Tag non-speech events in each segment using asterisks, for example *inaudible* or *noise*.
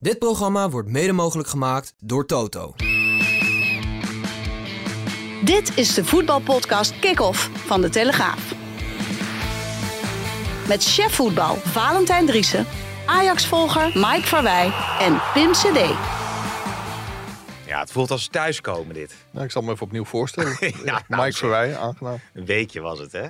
Dit programma wordt mede mogelijk gemaakt door Toto. Dit is de voetbalpodcast Kick-Off van De Telegraaf. Met chef voetbal Valentijn Driessen, Ajax-volger Mike Verwij en Pim CD. Ja, het voelt als thuiskomen dit. Nou, ik zal me even opnieuw voorstellen. *laughs* Ja, Mike nou, Verwij, aangenaam. Een weekje was het, hè?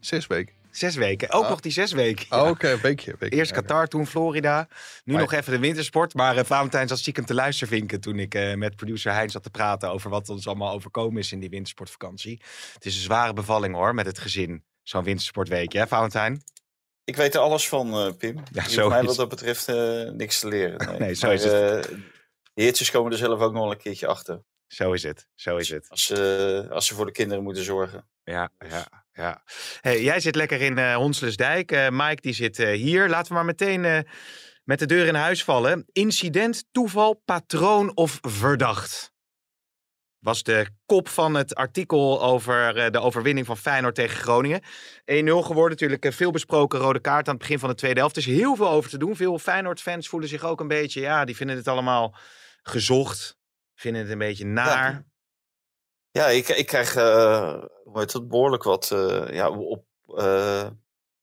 Zes weken. Zes weken. Ook Oh. nog die zes weken. Oh. Oké, een weekje. weekje. Eerst. Qatar, toen Florida. Nu Maar- nog even de wintersport. Maar eh, Valentijn zat stiekem te luistervinken toen ik eh, met producer Hein zat te praten over wat ons allemaal overkomen is in die wintersportvakantie. Het is een zware bevalling hoor, met het gezin. Zo'n wintersportweekje, hè Valentijn? Ik weet er alles van, eh, Pim. Ja, Je hoeft zo mij wat dat betreft eh, niks te leren. *laughs* Nee, zo Maar, is het. de heertjes komen er zelf ook nog wel een keertje achter. Zo is het, zo is het. Als ze, als ze voor de kinderen moeten zorgen. Ja, ja, ja. Hey, jij zit lekker in Honslesdijk. Eh, Mike die zit eh, hier. Laten we maar meteen met de deur in huis vallen. Incident, toeval, patroon of verdacht? Was de kop van het artikel over de overwinning van Feyenoord tegen Groningen. 1-0 geworden. Natuurlijk veel besproken rode kaart aan het begin van de tweede helft. Er is heel veel over te doen. Veel Feyenoord-fans voelen zich ook een beetje... Ja, die vinden het allemaal gezocht. Vinden het een beetje naar. Ja, ik, ik krijg eh, hoe heet dat, behoorlijk wat eh, ja, op eh,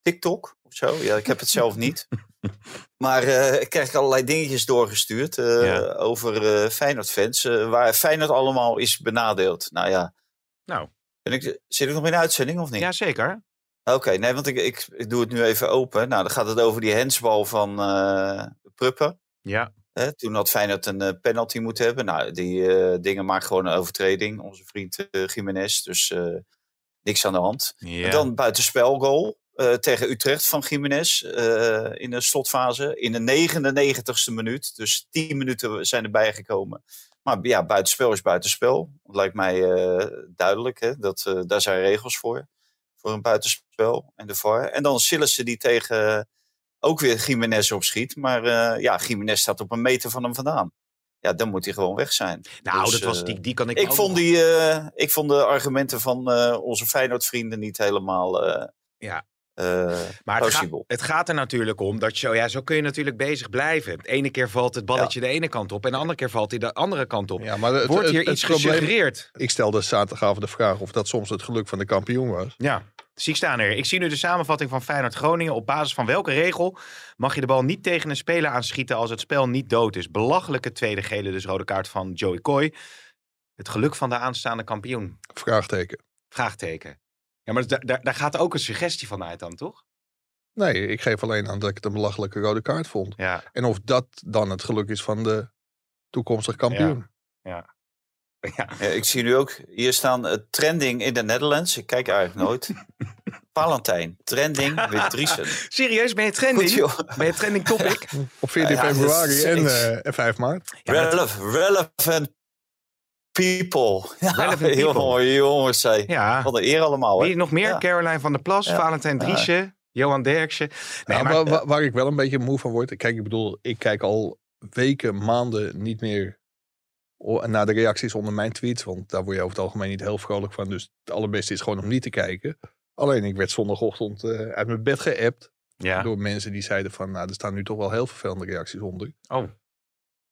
TikTok of zo. Ja, ik heb het zelf niet. *laughs* Maar ik krijg allerlei dingetjes doorgestuurd Ja. over Feyenoord-fans. waar Feyenoord allemaal is benadeeld. Nou ja, Nou, ben ik, zit ik nog in de uitzending of niet? ja zeker. Oké, nee, want ik, ik, ik doe het nu even open. Nou, dan gaat het over die hensbal van Pruppen. Ja, Hè, toen had Feyenoord een eh, penalty moeten hebben. Nou, die eh, dingen maakt gewoon een overtreding. Onze vriend eh Jiménez, dus niks aan de hand. En dan buitenspelgoal eh tegen Utrecht van Jiménez in de slotfase. In de 99ste minuut. Dus 10 minuten zijn erbij gekomen. Maar ja, buitenspel is buitenspel. Lijkt mij duidelijk. Hè? Dat, daar zijn regels voor. Voor een buitenspel en de VAR. En dan Sillissen die tegen ook weer Jiménez opschiet. Maar eh, ja, Jiménez staat op een meter van hem vandaan. Ja, dan moet hij gewoon weg zijn. Nou, Dus, dat was, eh, die, die kan ik ik ook vond, die, eh, ik vond de argumenten van eh, onze Feyenoord-vrienden niet helemaal eh Ja. eh, Maar het, het gaat er natuurlijk om dat je, zo- ja, zo kun je natuurlijk bezig blijven. De ene keer valt het balletje de ene kant op en de andere keer valt hij de andere kant op. Ja, maar het, Wordt hier het iets probleem- gesuggereerd? Ik stelde zaterdagavond de vraag of dat soms het geluk van de kampioen was. Ja, zie ik staan er. Ik zie nu de samenvatting van Feyenoord-Groningen. Op basis van welke regel mag je de bal niet tegen een speler aanschieten als het spel niet dood is? Belachelijke tweede gele, dus rode kaart van Joey Coy. Het geluk van de aanstaande kampioen? Vraagteken. Vraagteken. Ja, maar daar, daar, daar gaat ook een suggestie van uit dan, toch? Nee, ik geef alleen aan dat ik het een belachelijke rode kaart vond. Ja, En of dat dan het geluk is van de toekomstige kampioen. ja. ja. Ja, ik zie nu ook hier staan eh, trending in de Netherlands. Ik kijk eigenlijk nooit. *laughs* Valentijn, trending with *laughs* Driesen. Serieus, ben je trending? Goed, joh. Ben je trending topic? *laughs* Op 14 Ja, ja, dat februari is- en, ik- eh, en 5 maart. Ja, maar dat- Relevant, people. Ja, Relevant heel people. mooi, jongens. Zei. ja. Wat een eer allemaal. Wie Hè? nog meer? Ja. Caroline van der Plas, Ja. Valentijn Ja. Driessen, Johan Derksen. Nee, Ja, maar, waar, waar- ik wel een beetje moe van word. Kijk, ik bedoel, ik kijk al weken, maanden niet meer naar de reacties onder mijn tweets. Want daar word je over het algemeen niet heel vrolijk van. Dus het allerbeste is gewoon om niet te kijken. Alleen ik werd zondagochtend eh, uit mijn bed geappt. ja. Door mensen die zeiden van, nou, er staan nu toch wel heel vervelende reacties onder. Oh.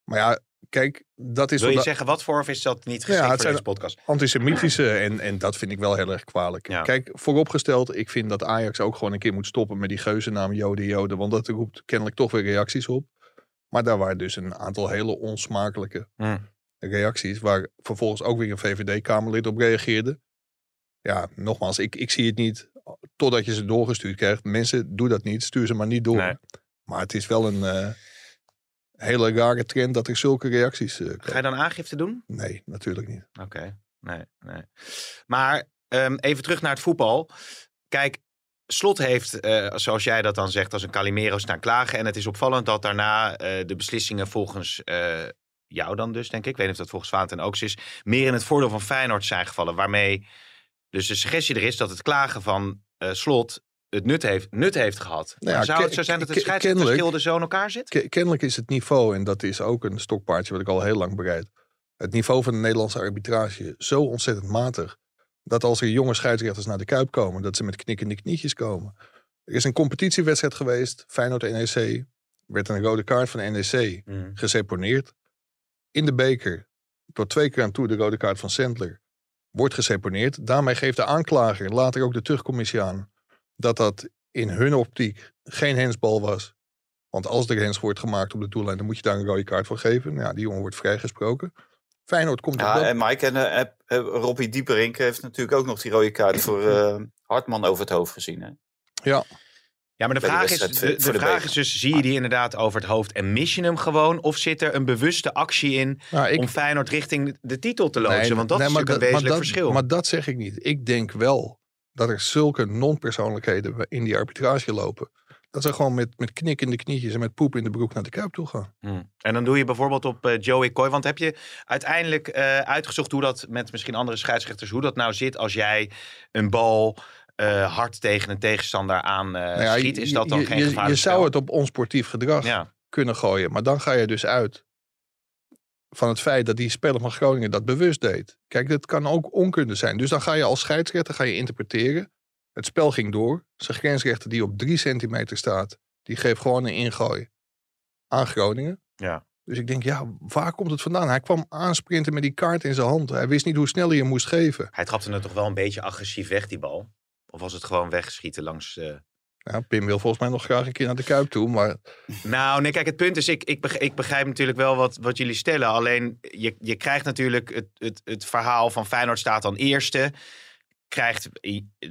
Maar ja, kijk, dat is Wil je zeggen wat voor of is dat niet geschikt Ja, het voor zijn- deze podcast? antisemitische en, en dat vind ik wel heel erg kwalijk. Ja. Kijk, vooropgesteld, ik vind dat Ajax ook gewoon een keer moet stoppen met die geuzennaam Joden Joden, want dat roept kennelijk toch weer reacties op. Maar daar waren dus een aantal hele onsmakelijke Hm. Reacties, waar vervolgens ook weer een VVD-Kamerlid op reageerde. Ja, nogmaals, ik, ik zie het niet totdat je ze doorgestuurd krijgt. Mensen, doe dat niet, stuur ze maar niet door. Nee. Maar het is wel een eh, hele rare trend dat er zulke reacties eh, Ga je dan aangifte doen? Nee, natuurlijk niet. Oké, nee, nee. Maar ehm, even terug naar het voetbal. Kijk, Slot heeft, eh, zoals jij dat dan zegt, als een Calimero staan klagen. En het is opvallend dat daarna eh, de beslissingen volgens eh, jou dan dus, denk ik. Ik weet niet of dat volgens Vaanten ook is. Meer in het voordeel van Feyenoord zijn gevallen. Waarmee dus de suggestie er is dat het klagen van eh, Slot het nut heeft, nut heeft gehad. Nou ja, zou het zo zijn dat het scheidsrechterschil er zo in elkaar zit? Ke- kennelijk is het niveau, en dat is ook een stokpaardje wat ik al heel lang bereid. Het niveau van de Nederlandse arbitrage zo ontzettend matig. Dat als er jonge scheidsrechters naar de Kuip komen, dat ze met knikkende knietjes komen. Er is een competitiewedstrijd geweest, Feyenoord-NEC. Werd een rode kaart van NEC Mm. geseponeerd. In de beker, door twee keer aan toe de rode kaart van Sandler, wordt geseponeerd. Daarmee geeft de aanklager, later ook de terugcommissie aan, dat dat in hun optiek geen hensbal was. Want als er hens wordt gemaakt op de doellijn, dan moet je daar een rode kaart voor geven. Nou Ja, die jongen wordt vrijgesproken. Feyenoord komt op Ja, dat... en Mike en heb- heb- Robbie Dieperink heeft natuurlijk ook nog die rode kaart voor *clears throat* Hartman over het hoofd gezien. Hè? Ja, Ja, maar de de vraag, is, de, voor de de vraag is dus, zie je die inderdaad over het hoofd en mis je hem gewoon? Of zit er een bewuste actie in nou, ik, om Feyenoord richting de titel te loodsen? Nee, Want dat nee, is natuurlijk een dat- wezenlijk dat- verschil. Maar dat zeg ik niet. Ik denk wel dat er zulke non-persoonlijkheden in die arbitrage lopen. Dat ze gewoon met, met knikkende knietjes en met poep in de broek naar de Kuip toe gaan. Hmm. En dan doe je bijvoorbeeld op eh, Joey Coy. Want heb je uiteindelijk eh, uitgezocht hoe dat met misschien andere scheidsrechters, hoe dat nou zit als jij een bal eh, hard tegen een tegenstander aan eh, Nou ja, schiet? Is dat dan je, geen je, gevaarlijk je zou het op onsportief gedrag Ja, kunnen gooien. Maar dan ga je dus uit van het feit dat die speler van Groningen dat bewust deed. Kijk, dat kan ook onkunde zijn. Dus dan ga je als scheidsrechter ga je interpreteren. Het spel ging door. Zijn grensrechter die op drie centimeter staat, die geeft gewoon een ingooi aan Groningen. ja. Dus ik denk, ja, waar komt het vandaan? Hij kwam aansprinten met die kaart in zijn hand. Hij wist niet hoe snel hij hem moest geven. Hij trapte het toch wel een beetje agressief weg, die bal? Of was het gewoon wegschieten langs... eh, Ja, Pim wil volgens mij nog graag een keer naar de Kuip toe. Maar Nou, nee, kijk, het punt is, ik, ik, beg- ik begrijp natuurlijk wel wat, wat jullie stellen. Alleen, je, je krijgt natuurlijk het, het, het verhaal van Feyenoord staat dan eerste. Krijgt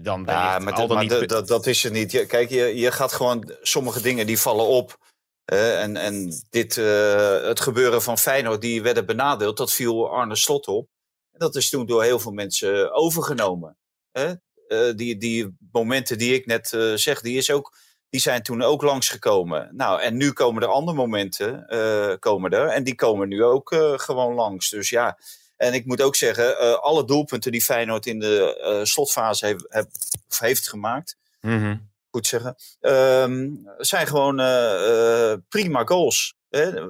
dan Ja, maar, al dat, dan maar niet... dat, dat, dat is het niet. Je, kijk, je, je gaat gewoon sommige dingen die vallen op. En, en dit, eh, het gebeuren van Feyenoord, die werden benadeeld, dat viel Arne Slot op. En dat is toen door heel veel mensen overgenomen. Hè? Eh, die, die momenten die ik net eh, zeg, die, is ook, die zijn toen ook langsgekomen. Nou, en nu komen er andere momenten, eh, komen er. En die komen nu ook gewoon langs. Dus ja, en ik moet ook zeggen, alle doelpunten die Feyenoord in de slotfase heeft, heeft, of heeft gemaakt, Mhm. goed zeggen, ehm, zijn gewoon prima goals.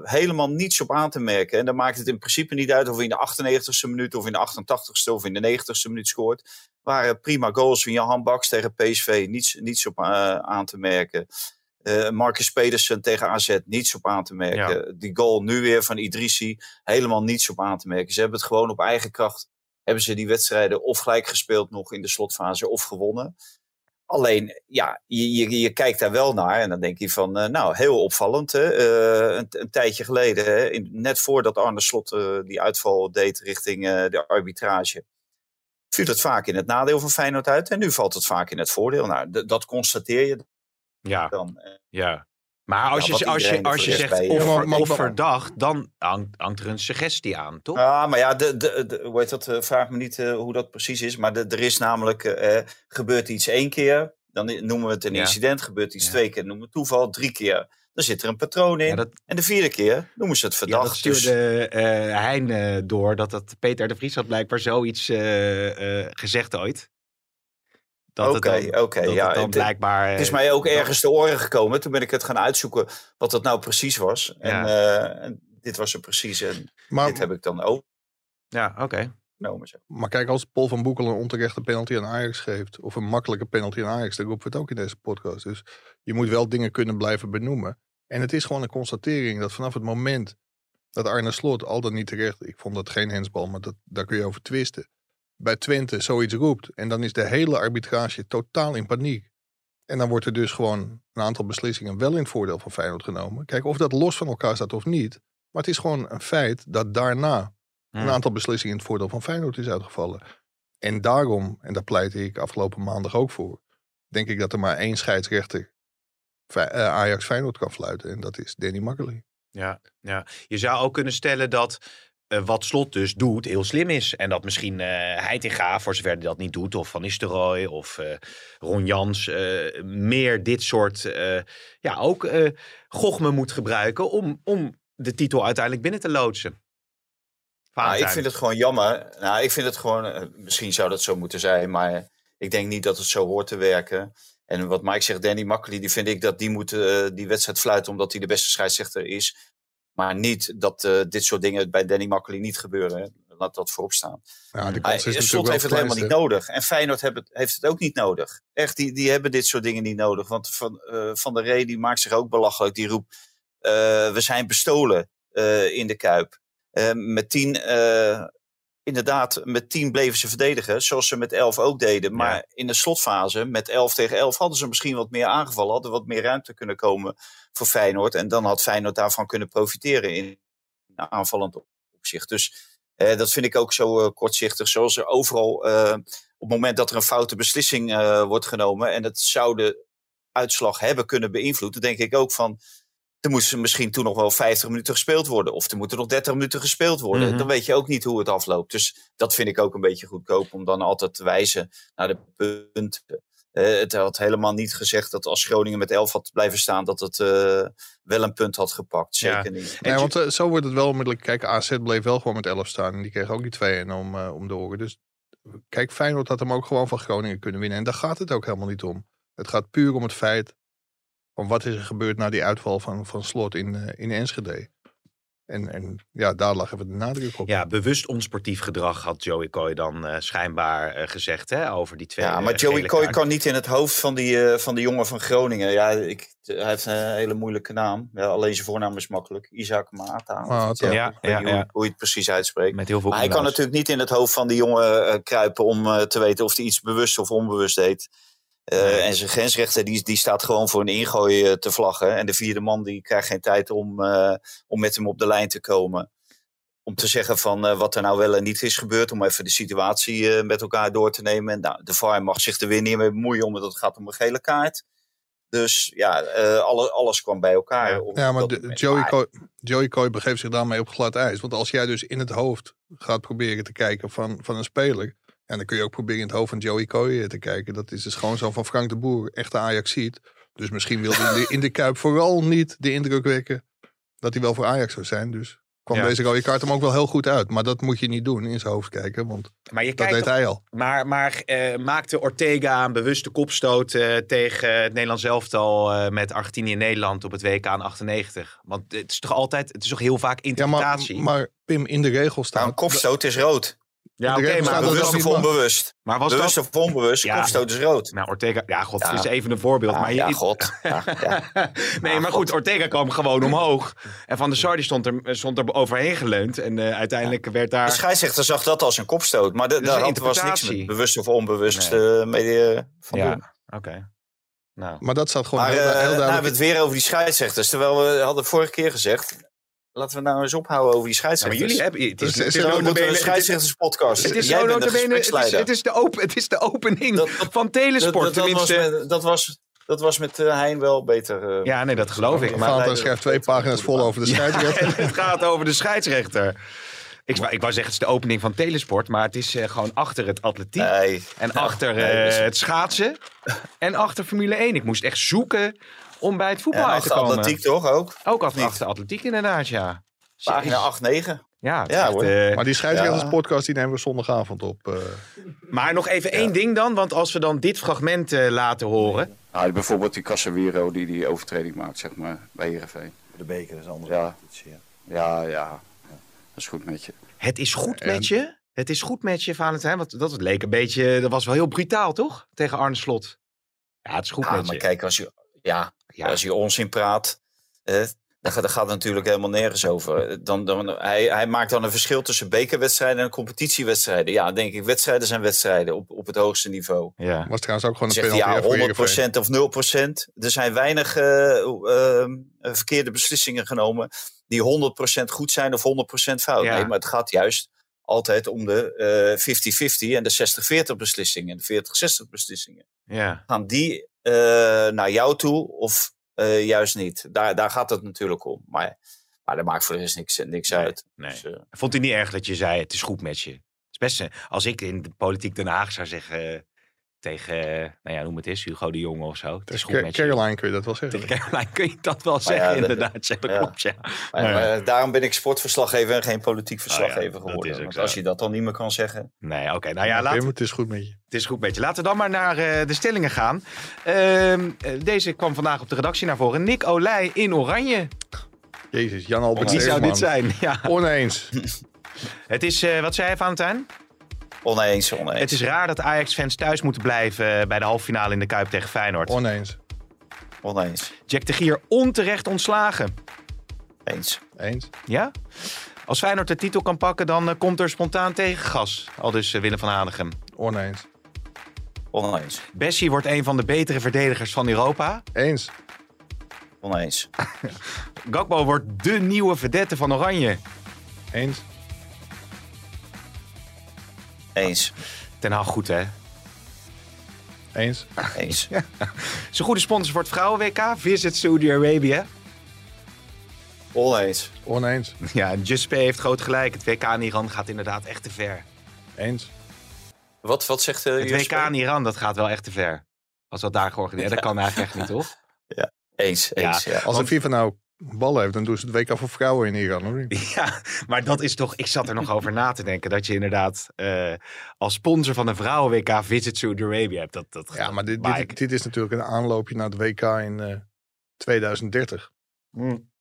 Helemaal niets op aan te merken. En dan maakt het in principe niet uit of je in de 98ste minuut of in de 88ste of in de 90ste minuut scoort. Waren prima goals van Johan Baks tegen PSV, niets, niets op eh, aan te merken. Eh, Marcus Pedersen tegen AZ, niets op aan te merken. Die goal nu weer van Idrissi, helemaal niets op aan te merken. Ze hebben het gewoon op eigen kracht, hebben ze die wedstrijden of gelijk gespeeld nog in de slotfase of gewonnen. Alleen, ja, je, je, je kijkt daar wel naar en dan denk je van, eh, nou, heel opvallend. Hè? Eh, een, een tijdje geleden, hè, in, net voordat Arne Slot eh, die uitval deed richting de arbitrage, viel het vaak in het nadeel van Feyenoord uit. En nu valt het vaak in het voordeel. Nou, dat constateer je Ja, dan. Ja. Maar als Ja, je, als je, als je zegt of, eh, of verdacht, dan hangt, hangt er een suggestie aan, toch? Ja, maar ja, de, de, de, hoe heet dat? eh, vraag me niet eh, hoe dat precies is. Maar de, er is namelijk, eh, eh, gebeurt iets één keer, dan noemen we het een Ja. incident. Gebeurt iets Ja. twee keer, noemen we het toeval. Drie keer, dan zit er een patroon in. Ja, dat, En de vierde keer noemen ze het ja, verdacht. dat stuurde eh Hein door, dat dat Peter de Vries had blijkbaar zoiets eh, eh, gezegd ooit. Dat het Oké, dan, oké, dat ja, het dan het- blijkbaar... Het is eh, mij ook ergens te oren gekomen. Toen ben ik het gaan uitzoeken wat dat nou precies was. En, Ja. eh, en dit was er precies. En Maar, dit heb ik dan ook Ja, oké. genomen. Zeg. maar kijk, als Paul van Boekel een onterechte penalty aan Ajax geeft, of een makkelijke penalty aan Ajax, dan roepen we het ook in deze podcast. Dus je moet wel dingen kunnen blijven benoemen. En het is gewoon een constatering dat vanaf het moment dat Arne Slot, al dan niet terecht, ik vond dat geen hensbal, maar dat, daar kun je over twisten, bij Twente zoiets roept. En dan is de hele arbitrage totaal in paniek. En dan wordt er dus gewoon een aantal beslissingen wel in het voordeel van Feyenoord genomen. Kijk, of dat los van elkaar staat of niet. Maar het is gewoon een feit dat daarna een Hmm. aantal beslissingen in het voordeel van Feyenoord is uitgevallen. En daarom, en daar pleitte ik afgelopen maandag ook voor, denk ik dat er maar één scheidsrechter eh, Ajax Feyenoord kan fluiten. En dat is Danny Makkely. Ja, ja, je zou ook kunnen stellen dat eh, wat Slot dus doet heel slim is. En dat misschien eh Heitinga, voor zover hij dat niet doet, of Van Nistelrooy of eh, Ron Jans, meer dit soort, ja, ook eh gochme moet gebruiken om, om de titel uiteindelijk binnen te loodsen. Nou, ik vind het gewoon jammer. Nou, ik vind het gewoon, misschien zou dat zo moeten zijn, maar ik denk niet dat het zo hoort te werken. En wat Mike zegt, Danny Makkely, die vind ik dat die moet die wedstrijd fluiten omdat hij de beste scheidsrechter is. Maar niet dat eh, dit soort dingen bij Danny Makkely niet gebeuren. hè. Laat dat voorop staan. Ja, de Hij, Slot heeft het helemaal niet nodig. En Feyenoord heeft het, heeft het ook niet nodig. Echt, die, die hebben dit soort dingen niet nodig. Want Van, eh, van der Rey die maakt zich ook belachelijk. Die roept, eh, we zijn bestolen in de Kuip. Met tien, inderdaad, met tien bleven ze verdedigen. Zoals ze met elf ook deden. Maar in de slotfase, met elf tegen elf, hadden ze misschien wat meer aangevallen. Hadden wat meer ruimte kunnen komen voor Feyenoord. En dan had Feyenoord daarvan kunnen profiteren in aanvallend opzicht. Dus eh, dat vind ik ook zo eh, kortzichtig. Zoals er overal eh, op het moment dat er een foute beslissing wordt genomen. en het zou de uitslag hebben kunnen beïnvloeden. denk ik ook van. Er moesten misschien toen nog wel 50 minuten gespeeld worden. Of er moeten nog 30 minuten gespeeld worden. Mhm. Dan weet je ook niet hoe het afloopt. Dus dat vind ik ook een beetje goedkoop. Om dan altijd te wijzen naar de punten. Eh, het had helemaal niet gezegd dat als Groningen met 11 had blijven staan. dat het eh, wel een punt had gepakt. Ja. Zeker niet. Nee, want eh, zo wordt het wel onmiddellijk. Kijk, AZ bleef wel gewoon met 11 staan. En die kreeg ook die 2-1 om, eh, om de oren. Dus kijk, Feyenoord had hem ook gewoon van Groningen kunnen winnen. En daar gaat het ook helemaal niet om. Het gaat puur om het feit van wat is er gebeurd na die uitval van, van Slot in, in Enschede. En, en ja, daar lag even de nadruk op. Ja, bewust onsportief gedrag had Joey Coy dan eh, schijnbaar eh, gezegd hè, over die twee Ja, maar eh, Joey Coy kan niet in het hoofd van die, eh, van die jongen van Groningen. Ja, ik, hij heeft een hele moeilijke naam. Ja, alleen zijn voornaam is makkelijk. Isaac Mata. of Ah. Ja, ja, niet hoe, ja. hoe je het precies uitspreekt. Met heel veel Maar hij kan natuurlijk niet in het hoofd van die jongen kruipen om eh, te weten of hij iets bewust of onbewust deed. Eh. En zijn grensrechter die, die staat gewoon voor een ingooi eh, te vlaggen. En de vierde man die krijgt geen tijd om, eh, om met hem op de lijn te komen. Om te zeggen van eh, wat er nou wel en niet is gebeurd. Om even de situatie eh, met elkaar door te nemen. En nou, de VAR mag zich er weer niet mee bemoeien omdat het gaat om een gele kaart. Dus ja, eh, alle, alles kwam bij elkaar. Ja. op Ja, maar de. Joey, Coy, Joey Coy begeeft zich daarmee op glad ijs. Want als jij dus in het hoofd gaat proberen te kijken van, van een speler. En dan kun je ook proberen in het hoofd van Joey Coy te kijken. Dat is dus gewoon zo van Frank de Boer, echte Ajax ziet. Dus misschien wilde hij in de, in de Kuip vooral niet de indruk wekken dat hij wel voor Ajax zou zijn. Dus kwam Ja. deze rode kaart hem ook wel heel goed uit. Maar dat moet je niet doen, in zijn hoofd kijken. Want Maar je dat kijkt deed hij al. Maar, maar eh, maakte Ortega een bewuste kopstoot eh, tegen het Nederlands elftal eh, met Argentinië en Nederland op het WK in 98? Want het is toch altijd, het is toch heel vaak Ja, interpretatie? maar, maar Pim, in de regels Nou, staat... een kopstoot is rood. Ja, oké, maar, Bewust of onbewust. maar was Bewust dat... of onbewust, Ja. kopstoot is rood. Nou, Ortega, ja, god, Ja. is even een voorbeeld. Ja, maar je, ja, god. *laughs* Ja, ja. nee, maar goed, Ortega kwam gewoon omhoog. En Van der Sar stond, er, stond er overheen geleund. En eh, uiteindelijk werd daar... De scheidsrechter zag dat als een kopstoot. Maar daar had- was niks interpretatie. met bewust of onbewust Nee. eh, mee van doen. Ja, oké. Nou, Maar dat staat gewoon Maar heel, eh, heel nou hebben we het weer over die scheidsrechters. Terwijl we hadden vorige keer gezegd... Laten we nou eens ophouden over die ja, maar scheidsrechters. jullie hebben... Het is, het is een het scheidsrechterspodcast. Het is Jij bent de notabene, het is, het, is de open, het is de opening Dat- dat- van Telesport. dat, dat, was met, dat, was, dat was met eh, Hein wel beter. eh. Ja, nee, dat geloof ik. Maar schrijft twee pagina's vol over de scheidsrechter. Ja, *laughs* het gaat over de scheidsrechter. Ik, wou- ik wou zeggen, het is de opening van Telesport. Maar het is eh, gewoon achter het atletiek. Nee. en achter nee, eh, dus- het schaatsen. En achter Formule 1. Ik moest echt zoeken om bij het voetbal uit te achter komen. atletiek toch ook? Ook achter, achter atletiek inderdaad, ja. Pagina 8, 9. Ja, echt, eh, Maar die scheidsrechterspodcast die nemen we zondagavond op. eh. maar nog even één ding dan. Want als we dan dit fragment eh, laten horen. Nou, bijvoorbeeld die Casemiro die die overtreding maakt, zeg maar, bij Heerenveen. De beker is een andere Ja. ja. Ja, ja, dat is goed met je. Het is goed En- met je. Het is goed met je, Valentijn. Want dat leek een beetje... Dat was wel heel brutaal, toch? Tegen Arne Slot. Ja, het is goed Ja, met maar je. kijk, als je, ja, Ja. als je onzin praat, eh, dan, gaat, dan gaat het natuurlijk helemaal nergens over. Dan, dan, hij, hij maakt dan een verschil tussen bekerwedstrijden en competitiewedstrijden. Ja, denk ik, wedstrijden zijn wedstrijden op, op het hoogste niveau. Ja. was trouwens ook gewoon een penalty ja, hè, voor Heerenveen. 100% of 0%. Er zijn weinig eh, eh, verkeerde beslissingen genomen die 100% goed zijn of 100% fout. Ja. Nee, maar het gaat juist altijd om de eh, 50-50 en de 60-40 beslissingen en de 40-60 beslissingen ja. gaan die eh, naar jou toe of eh, juist niet? Daar, daar gaat het natuurlijk om. Maar Maar dat maakt voor de rest niks, niks uit. Nee. Dus, eh, Vond hij niet erg dat je zei, het is goed met je? Het is best, als ik in de politiek Den Haag zou zeggen eh, tegen, nou ja, noem het eens, Hugo de Jonge of zo. Het is goed Ca- met je. Caroline kun je dat wel zeggen. Tegen Caroline kun je dat wel zeggen, inderdaad. Dat ja. klopt, ja. maar, Ja. maar daarom ben ik sportverslaggever en geen politiek Oh verslaggever geworden. is Want als je dat dan niet meer kan zeggen. Nee, oké. nou ja, Pim, het is goed met je. het is goed met je. Laten we dan maar naar eh, de stellingen gaan. Ehm, eh, deze kwam vandaag op de redactie naar voren. Nick Olij in oranje. Jezus, Jan Albert Wie zou dit zijn? *laughs* Ja. Oneens. Het is, eh, wat zei je, Valentijn? Oneens, oneens. Het is raar dat Ajax-fans thuis moeten blijven eh, bij de halve finale in de Kuip tegen Feyenoord. Oneens. Oneens. Jack de Gier onterecht ontslagen. Eens. Eens. Ja? Als Feyenoord de titel kan pakken, dan eh, komt er spontaan tegengas. Al dus eh, Willem van Hanegem. Oneens. Oneens. Bessie wordt een van de betere verdedigers van Europa. Eens. Oneens. *laughs* Gakpo wordt de nieuwe vedette van Oranje. Eens. Eens. Ten Hag goed, hè? Eens. Eens. *laughs* Zijn goede sponsor voor het Vrouwen-WK. Visit Saudi-Arabië. Oneens. Oneens. *laughs* Ja, en Giuseppe heeft groot gelijk. Het WK in Iran gaat inderdaad echt te ver. Eens. Wat, wat zegt uh, Het WK in Iran, dat gaat wel echt te ver. Als dat daar georganiseerd *laughs* Dat kan eigenlijk echt niet, toch? Eens. Eens. Ja. Als de FIFA nou ballen heeft, dan doen ze het WK voor vrouwen in Iran. Hoor. *laughs* Ja, maar dat is toch... Ik zat er nog over na te denken. Dat je inderdaad eh, als sponsor van een vrouwen-WK Visit Saudi-Arabië hebt. Dat, dat, Ja, maar dit, dit, is natuurlijk een aanloopje naar het WK in eh, 2030. Mm.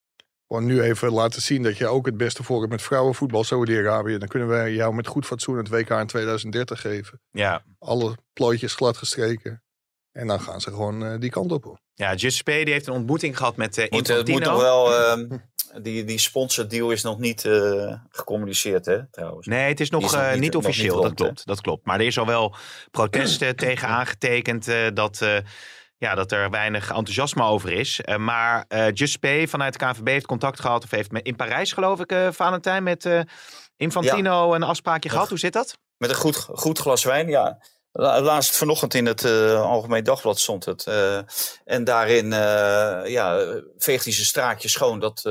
Gewoon nu even laten zien dat je ook het beste voor hebt met vrouwenvoetbal Saudi-Arabië. Dan kunnen wij jou met goed fatsoen het WK in 2030 geven. Ja, Alle plooitjes glad gestreken. En dan gaan ze gewoon eh, die kant op. Hoor. ja Giuseppe die heeft een ontmoeting gehad met eh Moet, het Infantino. moet nog wel... *laughs* ehm, die, die sponsordeal is nog niet eh, gecommuniceerd, hè, trouwens. Nee, het is nog, Die is nog eh, niet- niet nog niet officieel. rond, dat klopt, dat klopt. Maar er is al wel protesten *clears throat* tegen aangetekend eh, dat, eh, ja, dat er weinig enthousiasme over is. Eh, maar eh Giuseppe vanuit de KNVB heeft contact gehad, of heeft me- in Parijs geloof ik, eh Valentijn, met eh, Infantino een afspraakje gehad. Hoe zit dat? Met een goed, goed glas wijn, ja. La- Laatst vanochtend in het eh, Algemeen Dagblad stond het. eh, en daarin eh, ja, veegt hij zijn straatje schoon dat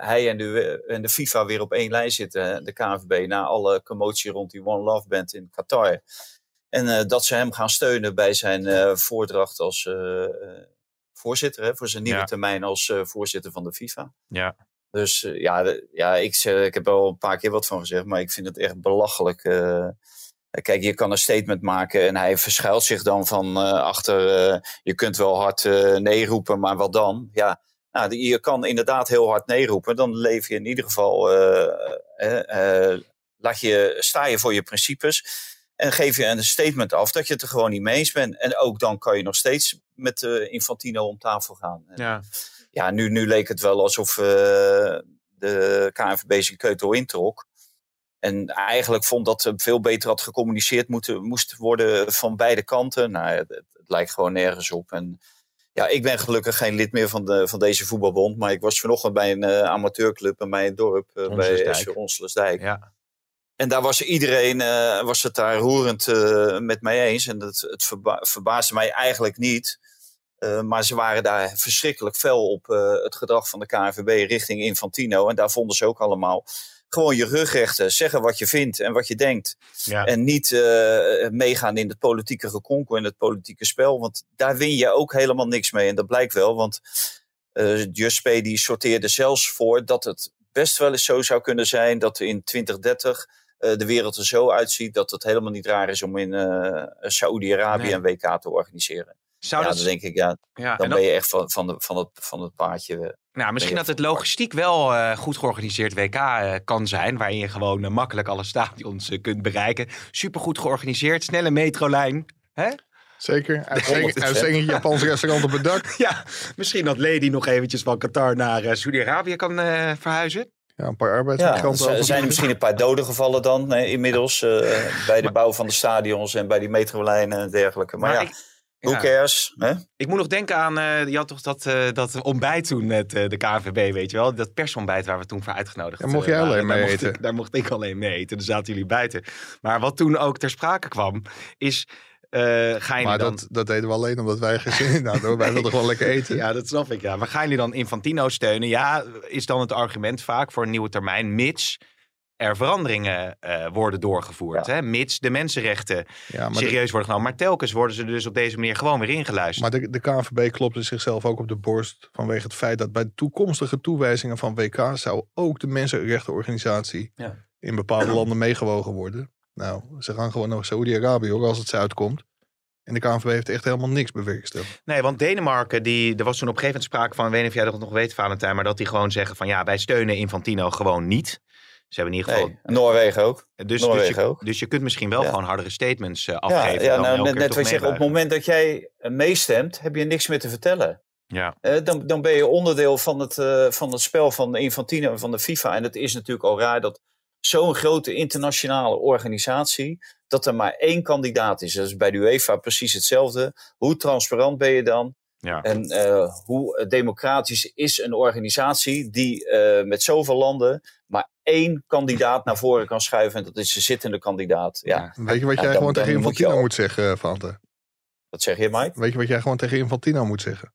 hij en de, en de FIFA weer op één lijn zitten. De KNVB, na alle commotie rond die One Love Band in Qatar. En dat ze hem gaan steunen bij zijn voordracht als voorzitter. Hè, voor zijn nieuwe Ja. termijn als voorzitter van de FIFA. Ja. Dus ja, de- ja ik, ik heb er al een paar keer wat van gezegd, maar ik vind het echt belachelijk. Kijk, je kan een statement maken en hij verschuilt zich dan van eh, achter. eh, je kunt wel hard eh, nee roepen, maar wat dan? Ja, nou, je kan inderdaad heel hard nee roepen. Dan leef je in ieder geval. laat je, sta je voor je principes. En geef je een statement af dat je het er gewoon niet mee eens bent. En ook dan kan je nog steeds met Infantino om tafel gaan. Ja. ja, nu, nu leek het wel alsof de KNVB zijn keutel introk. En eigenlijk vond dat veel beter had gecommuniceerd moeten, moest worden van beide kanten. Nou, het, het lijkt gewoon nergens op. En ja, ik ben gelukkig geen lid meer van, de, van deze voetbalbond. Maar ik was vanochtend bij een eh, amateurclub in mijn dorp, eh, bij. SC Onselersdijk. Ja. En daar was iedereen eh, was het daar roerend met mij eens. En dat, het verba verbaasde mij eigenlijk niet. Maar ze waren daar verschrikkelijk fel op het gedrag van de KNVB richting Infantino. En daar vonden ze ook allemaal gewoon je rug rechten. Zeggen wat je vindt en wat je denkt. Ja. En niet eh, meegaan in het politieke gekonkel en het politieke spel. Want daar win je ook helemaal niks mee. En dat blijkt wel, want uh, Giuseppe die sorteerde zelfs voor dat het best wel eens zo zou kunnen zijn dat in 2030 uh, de wereld er zo uitziet dat het helemaal niet raar is om in uh, Saoedi-Arabië Nee. een WK te organiseren. Zou ja, dat... dan denk ik, ja, ja, dan en ben je echt van, van, de, van, het, van het paardje. eh, Nou, misschien dat het logistiek wel eh, goed georganiseerd WK eh, kan zijn. Waarin je gewoon makkelijk alle stadions kunt bereiken. Supergoed georganiseerd, snelle metrolijn. Hè? Zeker. 100%. *laughs* Uitstekend Japans restaurant op het dak. *laughs* Ja, misschien dat Lady nog eventjes van Qatar naar eh, Saudi-Arabië kan eh, verhuizen. Ja, een paar Ja, arbeidsmigranten. er over- zijn er misschien een paar doden gevallen dan inmiddels eh, *laughs* bij de bouw van de stadions en bij die metrolijnen en dergelijke. Maar, ja, ik, who ja, cares? Hè? ik moet nog denken aan, eh, je had toch dat, eh, dat ontbijt toen met eh, de KNVB, weet je wel? Dat persontbijt waar we toen voor uitgenodigd Ja, mocht eh, jij alleen waren. mee daar mocht eten? Ik, daar mocht ik alleen mee eten, dan zaten jullie buiten. Maar wat toen ook ter sprake kwam, is... Eh, ga je Maar dan... dat, dat deden we alleen omdat wij geen zin in *laughs* hadden. Wij wilden gewoon lekker eten. Ja, dat snap ik. Ja. Maar gaan jullie dan Infantino steunen? Ja, is dan het argument vaak voor een nieuwe termijn, mits er veranderingen eh, worden doorgevoerd. Hè? Mits de mensenrechten Ja, de, serieus worden genomen. Maar telkens worden ze er dus op deze manier gewoon weer ingeluisterd. maar de, de KNVB klopte zichzelf ook op de borst vanwege het feit dat bij toekomstige toewijzingen van WK zou ook de mensenrechtenorganisatie Ja. in bepaalde *clears throat* landen meegewogen worden. Nou, ze gaan gewoon naar Saoedi-Arabië hoor, als het ze uitkomt. En de KNVB heeft echt helemaal niks bewerkstelligd. Nee, want Denemarken, die, er was toen op een gegeven moment sprake van, ik weet niet of jij dat nog weet, Valentijn, maar dat die gewoon zeggen van ja, wij steunen Infantino gewoon niet. Ze hebben in ieder geval. Nee, Noorwegen ook. dus, dus, Noorwegen je, ook. dus je kunt misschien wel Ja. gewoon hardere statements eh, Ja, afgeven. ja dan nou, net, net toch wat ik zeg, op het moment dat jij eh, meestemt, heb je niks meer te vertellen. Ja, Eh, dan, dan ben je onderdeel van het, van het spel van de Infantino en van de FIFA. En het is natuurlijk al raar dat zo'n grote internationale organisatie, dat er maar één kandidaat is. Dat is bij de UEFA precies hetzelfde. Hoe transparant ben je dan? ja. En hoe democratisch is een organisatie die met zoveel landen maar één kandidaat naar voren kan schuiven. En dat is de zittende kandidaat. Ja, Ja. Weet je wat jij dan- gewoon tegen moet Infantino al- moet zeggen, Fante? wat zeg je Mike? Weet je wat jij gewoon tegen Infantino moet zeggen?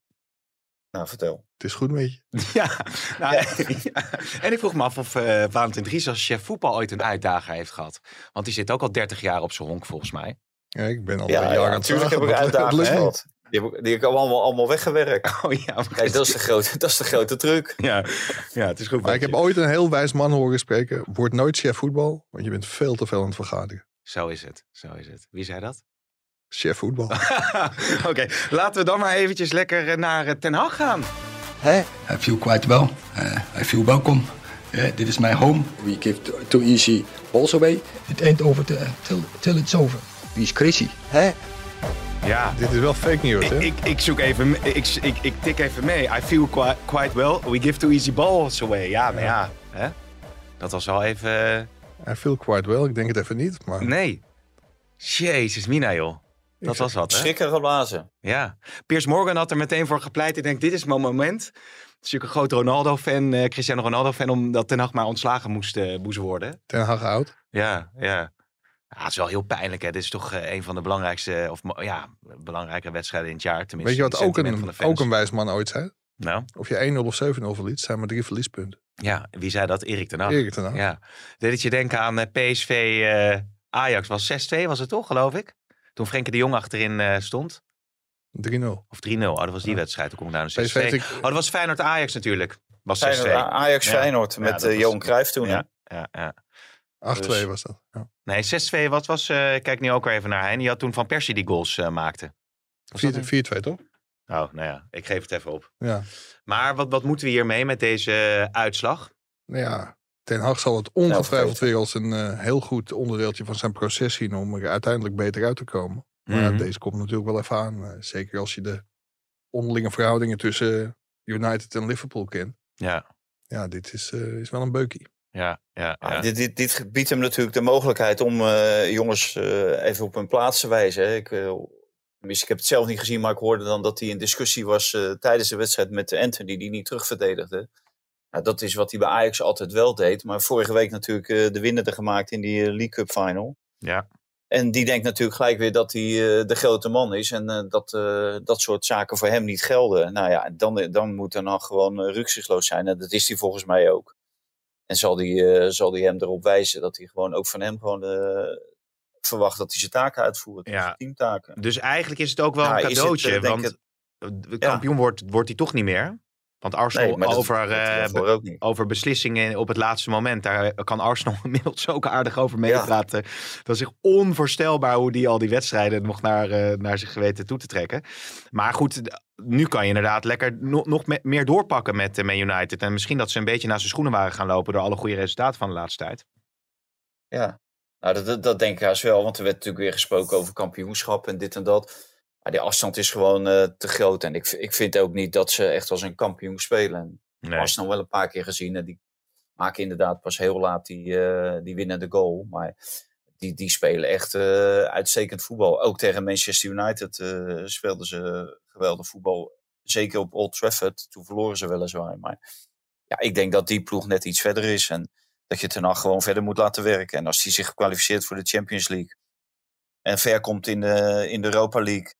Nou, vertel. Het is goed met je. *laughs* Ja, nou, *laughs* ja. En ik vroeg me af of eh Valentin Dries als chef voetbal ooit een uitdager heeft gehad. Want die zit ook al 30 jaar op zijn honk volgens mij. Ja, ik ben al Ja, een jaar ja, aan het natuurlijk heb ik uitdagingen gehad. Die heb ik, die heb ik allemaal, allemaal weggewerkt. *laughs* Oh ja, maar- Kijk, dat is de grote, dat is de grote truc. *laughs* ja, ja, het is goed. Maar ik heb ooit een heel wijs man horen spreken. Word nooit chef voetbal, want je bent veel te veel aan het vergaderen. Zo is het, zo is het. Wie zei dat? Chef voetbal. *laughs* Oké, laten we dan maar eventjes lekker eh, naar eh, Ten Hag gaan. Hè? I feel quite well. Uh, I feel welcome. Uh, dit is my home. We give too, too easy balls away. It ain't over till, till, till it's over. Wie is crazy? Hè? Ja, Dit is wel fake news, hè? ik, ik, ik zoek even, ik, ik, ik tik even mee. I feel quite, quite well. We give too easy balls away. Ja, maar ja, hè? dat was wel even... eh, I feel quite well. Ik denk het even niet, maar... Nee. Jezus, Mina joh. Dat was wat, hè? Geblazen. Ja. Piers Morgan had er meteen voor gepleit. Ik denk, dit is mijn moment. Het is natuurlijk een groot Ronaldo-fan, eh, Cristiano Ronaldo-fan, omdat Ten Hag maar ontslagen moest, eh, moest worden. Ten Hag oud. Ja, ja. Ja, het is wel heel pijnlijk. Hè. Dit is toch eh, een van de belangrijkste, of mo- ja, belangrijke wedstrijden in het jaar. Tenminste, Weet je wat ook een, ook een wijs man ooit zei? Nou, Of je 1-0 of 7-0 verliest, zijn maar drie verliespunten. ja, wie zei dat? Erik ten Hag. Erik ten Hag. Ja. Deed het je denken aan eh, PSV eh, Ajax. Was 6-2 was het toch, geloof ik? Toen Frenkie de Jong achterin eh, stond. 3-0. Of 3-0. Oh, dat was die Ja. wedstrijd. Toen kon ik naar een 6-2. PSV heeft ik- Oh, dat was Feyenoord Ajax natuurlijk. Was 6-2. Feyenoord, Ajax Ja. Feyenoord Ja, met eh, was- Johan Cruijff toen. Ja, ja, ja. 8-2 Dus- was dat. Ja. Nee, 6-2. Wat was... ik kijk nu ook weer even naar Hein. Die had toen Van Persie die goals eh, maakte. Was dat 4-2 een- toch? Oh, nou ja. Ik geef het even op. Ja. Maar wat, wat moeten we hiermee met deze eh, uitslag? Nou ja, Ten Hag zal het ongetwijfeld weer als een heel goed onderdeeltje van zijn proces zien om er uiteindelijk beter uit te komen. Maar ja, Mhm. deze komt natuurlijk wel even aan. zeker als je de onderlinge verhoudingen tussen United en Liverpool kent. Ja, Ja, dit is, is wel een beukie. Ja, ja. Ah, dit, dit, dit biedt hem natuurlijk de mogelijkheid om eh, jongens eh, even op hun plaats te wijzen. hè. Ik, tenminste, ik heb het zelf niet gezien, maar ik hoorde dan dat hij in discussie was tijdens de wedstrijd met Anthony, die niet terugverdedigde. Nou, dat is wat hij bij Ajax altijd wel deed. Maar vorige week natuurlijk de winnende gemaakt in die League Cup final. Ja. En die denkt natuurlijk gelijk weer dat hij de grote man is. En dat dat soort zaken voor hem niet gelden. Nou ja, dan, dan moet er nog gewoon uh, zijn. En dat is hij volgens mij ook. En zal hij eh, zal die hem erop wijzen dat hij gewoon ook van hem gewoon eh, verwacht dat hij zijn taken uitvoert. Ja. Zijn teamtaken. Dus eigenlijk is het ook wel een het, cadeautje. eh, denk want kampioen wordt, wordt hij toch niet meer. Want Arsenal Nee, maar dat- over, dat eh, over beslissingen op het laatste moment. Daar kan Arsenal *laughs* inmiddels ook aardig over meepraten. Dat is echt onvoorstelbaar hoe die al die wedstrijden nog naar, eh, naar zich geweten toe te trekken. Maar goed, nu kan je inderdaad lekker nog, nog me- meer doorpakken met eh, Man United. En misschien dat ze een beetje naar zijn schoenen waren gaan lopen door alle goede resultaten van de laatste tijd. Ja, nou, dat, dat, dat denk ik haast wel. Want er werd natuurlijk weer gesproken over kampioenschap en dit en dat. Maar die afstand is gewoon eh, te groot. En ik, ik vind ook niet dat ze echt als een kampioen spelen. En Nee. Arsenal wel een paar keer gezien. En die maken inderdaad pas heel laat die, eh die winnende goal. Maar die, die spelen echt eh, uitstekend voetbal. Ook tegen Manchester United speelden ze geweldig voetbal. Zeker op Old Trafford. Toen verloren ze weliswaar. Maar ja, ik denk dat die ploeg net iets verder is. En dat je ten Hag gewoon verder moet laten werken. En als die zich kwalificeert voor de Champions League. en ver komt in de, in de Europa League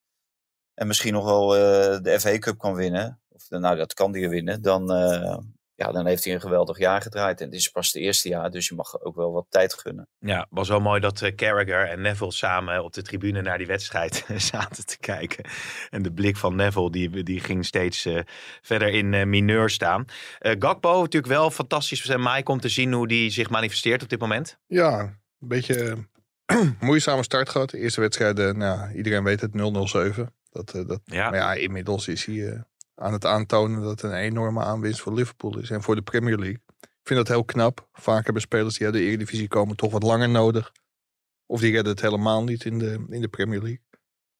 en misschien nog wel eh, de FA Cup kan winnen, of nou dat kan die winnen, dan, eh, ja, dan heeft hij een geweldig jaar gedraaid. En het is pas het eerste jaar, dus je mag ook wel wat tijd gunnen. Ja, was wel mooi dat uh, Carragher en Neville samen op de tribune naar die wedstrijd *laughs* zaten te kijken. En de blik van Neville die, die ging steeds uh, verder in uh, mineur staan. Gakpo natuurlijk wel fantastisch voor zijn Mike om te zien hoe die zich manifesteert op dit moment. Ja, een beetje *clears throat* moeizame start gehad. De eerste wedstrijd, nou, iedereen weet het, 0-0-7. Dat, dat, ja. Maar ja, inmiddels is hij aan het aantonen dat het een enorme aanwinst voor Liverpool is en voor de Premier League. Ik vind dat heel knap. Vaak hebben spelers die uit de Eredivisie komen toch wat langer nodig. Of die redden het helemaal niet in de, in de Premier League.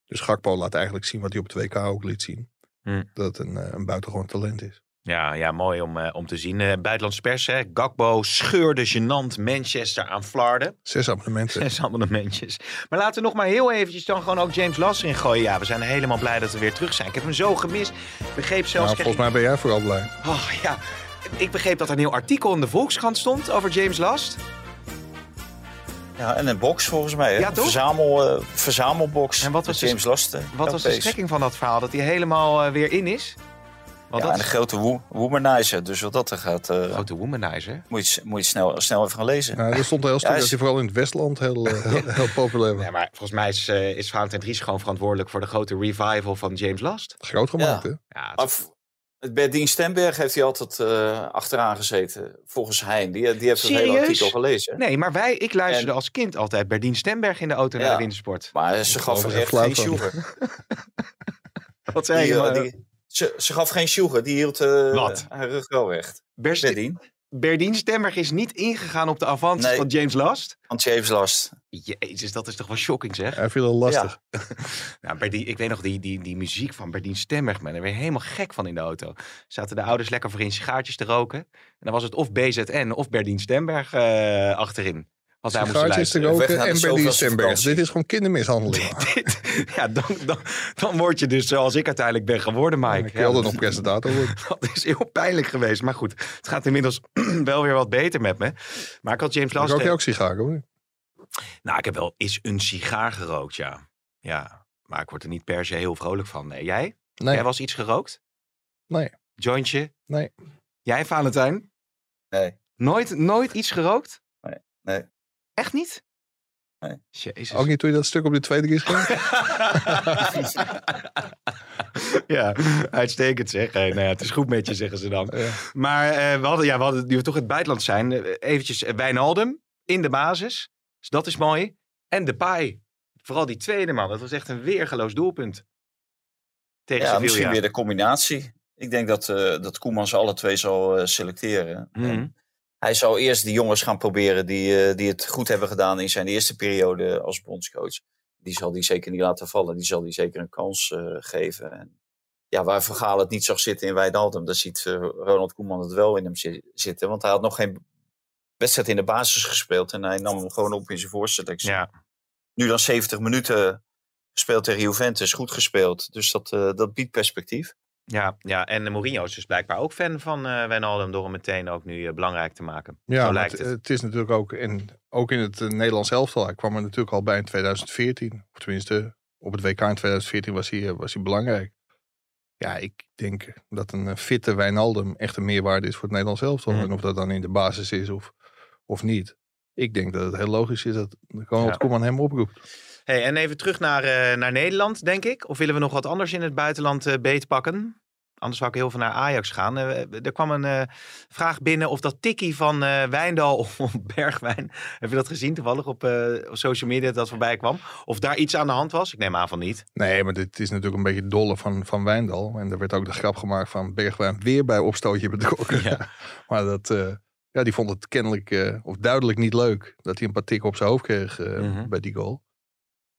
Dus Gakpo laat eigenlijk zien wat hij op het WK ook liet zien. Hm. Dat het een, een buitengewoon talent is. Ja, ja mooi om, uh, om te zien. Uh, buitenlands pers, hè. Gakbo scheurde gênant Manchester aan Flarden. Zes abonnementen. Zes abonnementjes. Maar laten we nog maar heel eventjes dan gewoon ook James Lasser in gooien. Ja, we zijn helemaal blij dat we weer terug zijn. Ik heb hem zo gemist. Ik begreep zelfs... Nou, volgens mij ben jij vooral blij. Oh ja, ik begreep dat er een nieuw artikel in de Volkskrant stond over James Last. Ja, en een box volgens mij. Hè? Ja, toch? Verzamel, uh, verzamelbox. En wat was James de, Last. Wat was de strekking van dat verhaal? Dat hij helemaal uh, weer in is? Want ja, dat... en een grote wo womanizer. Dus wat dat er gaat... Uh, grote womanizer? Moet je, moet je snel, snel even gaan lezen. Ja, er stond heel stuk ja, dat hij vooral in het Westland heel, heel, heel populair was. Ja, maar volgens mij is, uh, is Valentijn Dries gewoon verantwoordelijk voor de grote revival van James Last. Groot gemaakt, hè? Ja, het... Het Berdien Stemberg heeft hij altijd uh, achteraan gezeten, volgens Hein. Die, die heeft het hele artikel gelezen. Nee, maar wij, ik luisterde en... als kind altijd Berdien Stemberg in de auto naar de wintersport. Maar ze gaf er echt geen sjoegen. *laughs* Wat zei die, je? Die, ze, ze gaf geen sjoegen, die hield uh, Wat? haar rug wel recht. Berdien. Berdien Stemberg is niet ingegaan op de avans nee, van James Last? Van James Last. Jezus, dat is toch wel shocking zeg? Hij viel al lastig. Ja. *laughs* nou, Berdien, ik weet nog, die, die, die muziek van Berdien Stemberg, man, daar werd helemaal gek van in de auto. Zaten de ouders lekker voor in sigaartjes te roken. En dan was het of BZN of Berdien Stemberg uh, achterin. Wat hij moest te roken en Berdien Stemberg. Dit is gewoon kindermishandeling. *laughs* ja, dan, dan, dan word je dus zoals ik uiteindelijk ben geworden, Mike. Ja, ik wilde ja, nog presentator worden. *laughs* Dat is heel pijnlijk geweest. Maar goed, het gaat inmiddels *clears throat* wel weer wat beter met me. Maar ik had James Last... Rook je ook sigaar, hoor? Nou, ik heb wel eens een sigaar gerookt, ja. Ja, maar ik word er niet per se heel vrolijk van. Nee, jij? Nee. Jij was iets gerookt? Nee. Jointje? Nee. Jij, Valentijn? Nee. Nooit, nooit iets gerookt? Nee. Nee. Echt niet? Nee. Jezus. Ook niet toen je dat stuk op de tweede keer schreef? *laughs* ja, uitstekend zeg. Hey, nou ja, het is goed met je, zeggen ze dan. Ja. Maar uh, we hadden, ja, we hadden, nu we toch het buitenland zijn, uh, eventjes uh, Wijnaldum in de basis. Dus dat is mooi. En de paai. Vooral die tweede man. Dat was echt een weergeloos doelpunt. Tegen ja, Sevilla. misschien weer de combinatie. Ik denk dat, dat Koeman ze alle twee zal selecteren. Mm -hmm. Hij zal eerst de jongens gaan proberen die, uh, die het goed hebben gedaan in zijn eerste periode als bondscoach. Die zal die zeker niet laten vallen. Die zal die zeker een kans uh, geven. En ja, waar Vergaal het niet zag zitten in Wijnaldum, daar ziet uh, Ronald Koeman het wel in hem zi zitten. Want hij had nog geen wedstrijd in de basis gespeeld. En hij nam hem gewoon op in zijn voorselectie. Ja. Nu dan 70 minuten gespeeld tegen Juventus. Goed gespeeld. Dus dat, dat biedt perspectief. Ja, ja, en Mourinho is dus blijkbaar ook fan van uh, Wijnaldum door hem meteen ook nu uh, belangrijk te maken. Ja, Zo lijkt het, is natuurlijk ook, en ook in het uh, Nederlands elftal. Hij kwam er natuurlijk al bij in 2014. Of tenminste, op het WK in 2014 was hij, was hij belangrijk. Ja, ik denk dat een fitte Wijnaldum echt een meerwaarde is voor het Nederlands elftal. Mhm. En of dat dan in de basis is of, of niet. Ik denk dat het heel logisch is dat Ronald Ja. Koeman hem oproept. Hey, en even terug naar, eh, naar Nederland, denk ik. Of willen we nog wat anders in het buitenland eh, beetpakken? Anders zou ik heel veel naar Ajax gaan. Eh, er kwam een vraag binnen of dat tikkie van Wijndal *laughs* of Bergwijn... Heb je dat gezien toevallig op, op social media dat voorbij kwam? Of daar iets aan de hand was? Ik neem aan van niet. Nee, maar dit is natuurlijk een beetje dolle van, van Wijndal. En er werd ook de grap gemaakt van Bergwijn weer bij opstootje betrokken. Ja. *laughs* maar dat, ja, die vond het kennelijk of uh, duidelijk niet leuk dat hij een paar tikken op zijn hoofd kreeg uh, Mhm. bij die goal.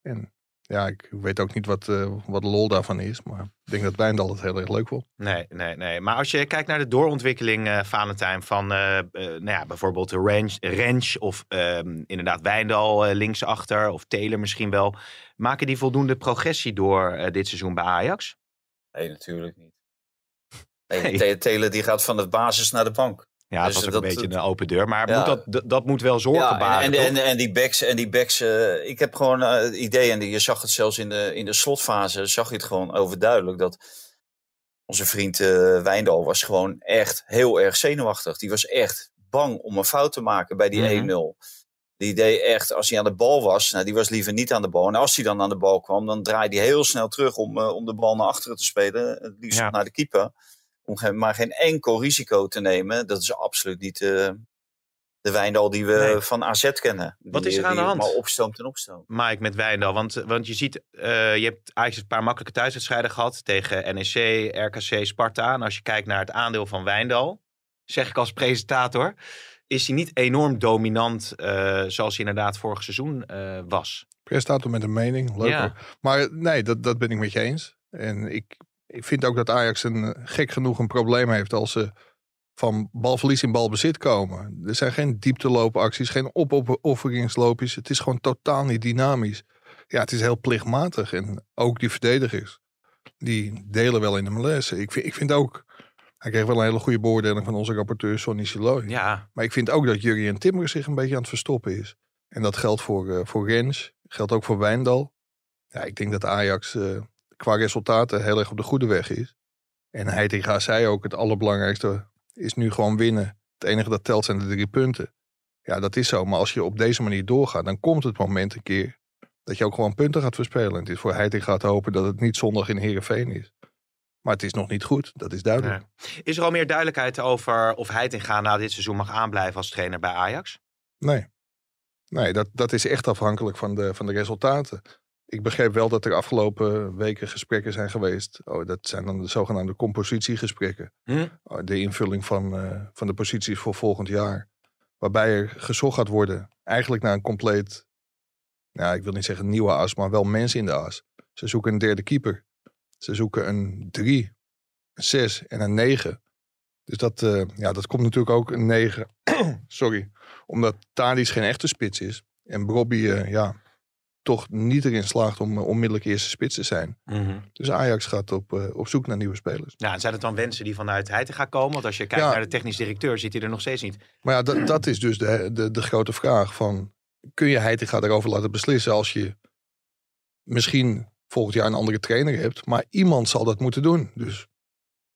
En ja, ik weet ook niet wat, uh, wat lol daarvan is. Maar ik denk dat Wijndal het heel erg leuk vond. Nee, nee, nee. Maar als je kijkt naar de doorontwikkeling, uh, Valentijn, van uh, nou ja, bijvoorbeeld de Ranch, Ranch of ehm, inderdaad Wijndal linksachter of Taylor misschien wel. Maken die voldoende progressie door dit seizoen bij Ajax? Nee, natuurlijk niet. *laughs* Nee, nee. Taylor die gaat van de basis naar de bank. Ja, het Dus was ook dat- een beetje een open deur. Maar Ja. moet dat, dat, moet wel zorgen Ja, baren, en, en, en, die backs, en die backs eh, ik heb gewoon eh, het idee, en je zag het zelfs in de, in de slotfase, zag je het gewoon overduidelijk, dat onze vriend eh Wijndal was gewoon echt heel erg zenuwachtig. Die was echt bang om een fout te maken bij die Mhm. 1-0. Die deed echt, als hij aan de bal was, nou, die was liever niet aan de bal. En als hij dan aan de bal kwam, dan draaide hij heel snel terug om, om de bal naar achteren te spelen. Het liefst Ja. naar de keeper. Om geen, maar geen enkel risico te nemen. Dat is absoluut niet eh, de Wijndal die we Nee. van AZ kennen. Wat is er aan de hand? Maar opstoomt en opstoomt. Mike met Wijndal. Want, want je ziet, eh, je hebt eigenlijk een paar makkelijke thuiswedstrijden gehad tegen NEC, RKC, Sparta. En als je kijkt naar het aandeel van Wijndal, zeg ik als presentator, is hij niet enorm dominant eh, zoals hij inderdaad vorig seizoen eh, was. Presentator met een mening, leuk Ja. hoor. Maar nee, dat, dat ben ik met je eens. En ik, ik vind ook dat Ajax een eh, gek genoeg een probleem heeft als ze van balverlies in balbezit komen. Er zijn geen diepteloopacties, geen opofferingsloopjes. Het is gewoon totaal niet dynamisch. Ja, het is heel plichtmatig. En ook die verdedigers, die delen wel in de malaise. Ik vind, ik vind ook, hij kreeg wel een hele goede beoordeling van onze rapporteur Sonny Siloy. Ja, Maar ik vind ook dat Jurien Timmer zich een beetje aan het verstoppen is. En dat geldt voor, eh voor Rens, geldt ook voor Wijndal. Ja, ik denk dat Ajax eh, qua resultaten heel erg op de goede weg is. En Heitinga zei ook, het allerbelangrijkste is nu gewoon winnen. Het enige dat telt zijn de drie punten. Ja, dat is zo. Maar als je op deze manier doorgaat, dan komt het moment een keer dat je ook gewoon punten gaat verspelen. En het is voor Heitinga te hopen dat het niet zondag in Heerenveen is. Maar het is nog niet goed, dat is duidelijk. is er al meer duidelijkheid over of Heitinga na dit seizoen mag aanblijven als trainer bij Ajax? Nee. Nee, dat, dat is echt afhankelijk van de, van de resultaten. Ik begreep wel dat er afgelopen weken gesprekken zijn geweest. Oh, dat zijn dan de zogenaamde compositiegesprekken. Hm? Oh, de invulling van, eh, van de posities voor volgend jaar. Waarbij er gezocht gaat worden eigenlijk naar een compleet, nou, ik wil niet zeggen nieuwe as, maar wel mensen in de as. Ze zoeken een derde keeper. Ze zoeken een drie, een zes en een negen. Dus dat, eh, ja, dat komt natuurlijk ook een negen. *clears throat* Sorry. Omdat Tadic geen echte spits is. En Bobby eh, ja, toch niet erin slaagt om eh, onmiddellijk eerste spits te zijn. Dus Ajax gaat op, eh, op zoek naar nieuwe spelers. Ja, en zijn het dan wensen die vanuit Heitinga komen? Want als je kijkt Ja. naar de technisch directeur, zit hij er nog steeds niet. Maar ja, dat, dat is dus de, de, de grote vraag van... Kun je Heitinga daarover laten beslissen als je misschien volgend jaar een andere trainer hebt. Maar iemand zal dat moeten doen. Dus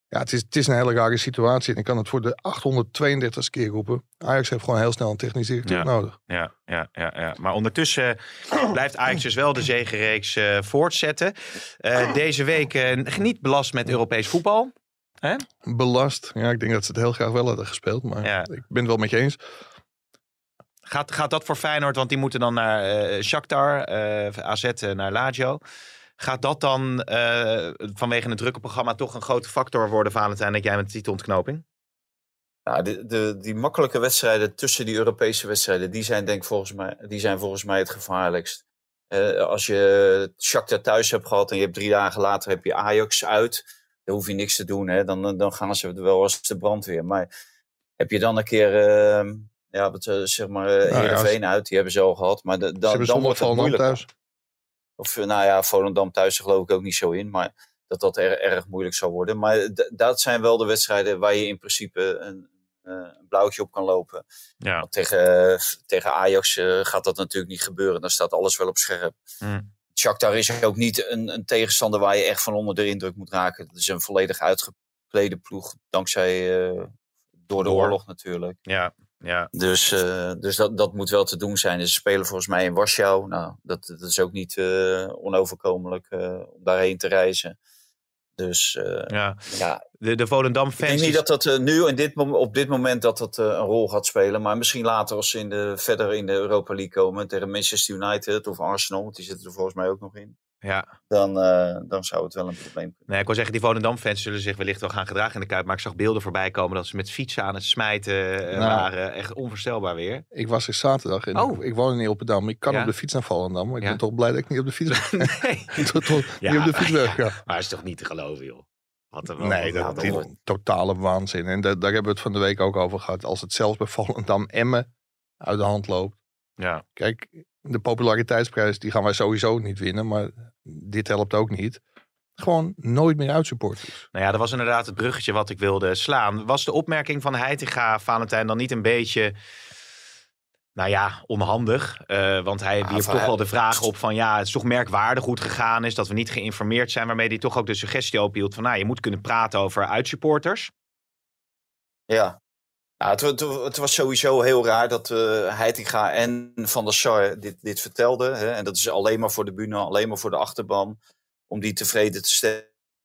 ja, het is, het is een hele rare situatie. En ik kan het voor de 832 keer roepen. Ajax heeft gewoon heel snel een technisch directeur Ja. nodig. Ja, ja, ja, ja. Maar ondertussen blijft Ajax dus wel de zegenreeks eh, voortzetten. Eh, deze week eh, niet belast met Europees voetbal. Belast. Ja, ik denk dat ze het heel graag wel hadden gespeeld. Maar Ja. ik ben het wel met je eens. Gaat, gaat dat voor Feyenoord, want die moeten dan naar eh Shakhtar, eh AZ eh, naar Lazio. Gaat dat dan eh, vanwege een drukke programma toch een grote factor worden, Valentijn, dat jij met de titelontknoping? Ja, de, de, die makkelijke wedstrijden tussen die Europese wedstrijden, die zijn, denk ik volgens mij, die zijn volgens mij het gevaarlijkst. Eh, als je Shakhtar thuis hebt gehad en je hebt drie dagen later heb je Ajax uit, dan hoef je niks te doen. Hè? Dan, dan gaan ze er wel als de brandweer. Maar heb je dan een keer, eh, ja, wat, eh, zeg maar, eh ja, Heerenveen uit, die hebben ze al gehad. Maar de, Ze dan, wordt het moeilijk. thuis. Of eh, nou ja, Volendam thuis geloof ik ook niet zo in. Maar dat dat er, erg moeilijk zal worden. Maar dat zijn wel de wedstrijden waar je in principe een, eh, een blauwtje op kan lopen. Ja. Want tegen, tegen Ajax eh, gaat dat natuurlijk niet gebeuren. Dan staat alles wel op scherp. Hmm. Shakhtar is ook niet een, een tegenstander waar je echt van onder de indruk moet raken. Het is een volledig uitgeklede ploeg. Dankzij, eh, door de Door. oorlog natuurlijk. Ja, ja. Dus, eh, dus dat, dat moet wel te doen zijn. Ze spelen volgens mij in Warschau. Nou, dat, dat is ook niet eh, onoverkomelijk eh, om daarheen te reizen. Dus ja. ja, De, de Volendam ik fans... denk niet dat dat nu in dit, op dit moment dat dat een rol gaat spelen. Maar misschien later als ze in de, verder in de Europa League komen tegen Manchester United of Arsenal. Want die zitten er volgens mij ook nog in. Ja. Dan, eh, dan zou het wel een probleem kunnen. Nee, ik wil zeggen, die Volendam-fans zullen zich wellicht wel gaan gedragen in de Kuip. Maar ik zag beelden voorbij komen dat ze met fietsen aan het smijten eh, Nou. waren. Echt onvoorstelbaar weer. Ik was er zaterdag en Oh. ik, ik woon in Ilpendam. Ik kan Ja. op de fiets naar Volendam. Maar ik Ja. ben toch blij dat ik niet op de fiets *laughs* ben. Nee. Tot- tot- Ja. Niet op de fiets ben gegaan. *laughs* Maar is toch niet te geloven, joh. Wat een, Nee, wat dat een- is totale waanzin. En da- daar hebben we het van de week ook over gehad. Als het zelfs bij Volendam Emmen uit de hand loopt. Ja. Kijk, de populariteitsprijs die gaan wij sowieso niet winnen. Maar dit helpt ook niet. Gewoon nooit meer uitsupporters. Nou ja, dat was inderdaad het bruggetje wat ik wilde slaan. Was de opmerking van Heitinga, Valentijn, dan niet een beetje... Nou ja, onhandig. Uh, want hij Ah, wierp toch wel de vraag op van... ja, het is toch merkwaardig hoe het gegaan is... dat we niet geïnformeerd zijn... waarmee hij toch ook de suggestie ophield van... nou, je moet kunnen praten over uitsupporters. Ja. Nou, het, het, het was sowieso heel raar dat eh Heitinga en Van der Sar dit, dit vertelden. Hè? En dat is alleen maar voor de bühne, alleen maar voor de achterban. Om die tevreden te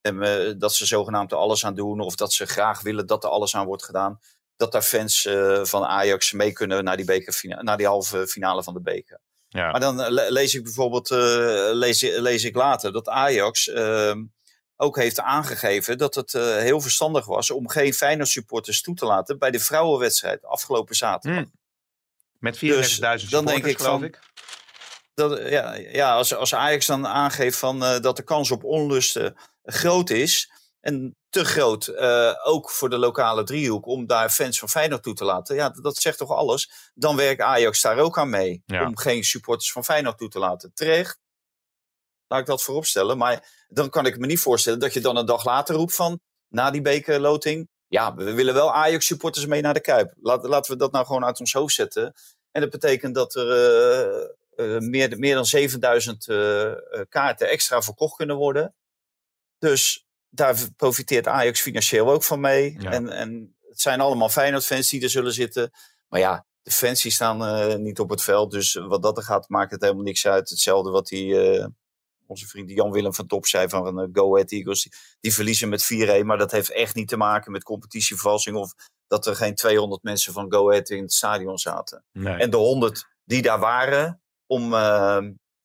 stemmen dat ze zogenaamd er alles aan doen. Of dat ze graag willen dat er alles aan wordt gedaan. Dat daar fans eh, van Ajax mee kunnen naar die, bekerfina- naar die halve finale van de beker. Ja. Maar dan le- lees ik bijvoorbeeld eh, lees, lees ik later dat Ajax ehm, ook heeft aangegeven dat het eh, heel verstandig was om geen Feyenoord supporters toe te laten bij de vrouwenwedstrijd afgelopen zaterdag. Hm. Met 34.000 Dus supporters, dan denk ik geloof van- ik. Dat, ja, ja als, als Ajax dan aangeeft van, eh, dat de kans op onlusten groot is. En te groot, eh, ook voor de lokale driehoek, om daar fans van Feyenoord toe te laten. Ja, dat zegt toch alles. Dan werkt Ajax daar ook aan mee. Ja. Om geen supporters van Feyenoord toe te laten. Terecht. Laat ik dat voorop stellen. Maar dan kan ik me niet voorstellen dat je dan een dag later roept van, na die bekerloting. Ja, we willen wel Ajax supporters mee naar de Kuip. Laat, laten we dat nou gewoon uit ons hoofd zetten. En dat betekent dat er eh, eh, meer, meer dan 7000 eh, kaarten extra verkocht kunnen worden. Dus daar profiteert Ajax financieel ook van mee. Ja. En, en het zijn allemaal Feyenoord-fans die er zullen zitten. Maar ja, de fans die staan niet op het veld. Dus wat dat er gaat, maakt het helemaal niks uit. Hetzelfde wat die, onze vriend Jan-Willem van Top zei van uh, Go Ahead Eagles. Die, verliezen met 4-1. Maar dat heeft echt niet te maken met competitievervalsing. Of dat er geen 200 mensen van Go Ahead in het stadion zaten. Nee. En de 100 die daar waren om, eh,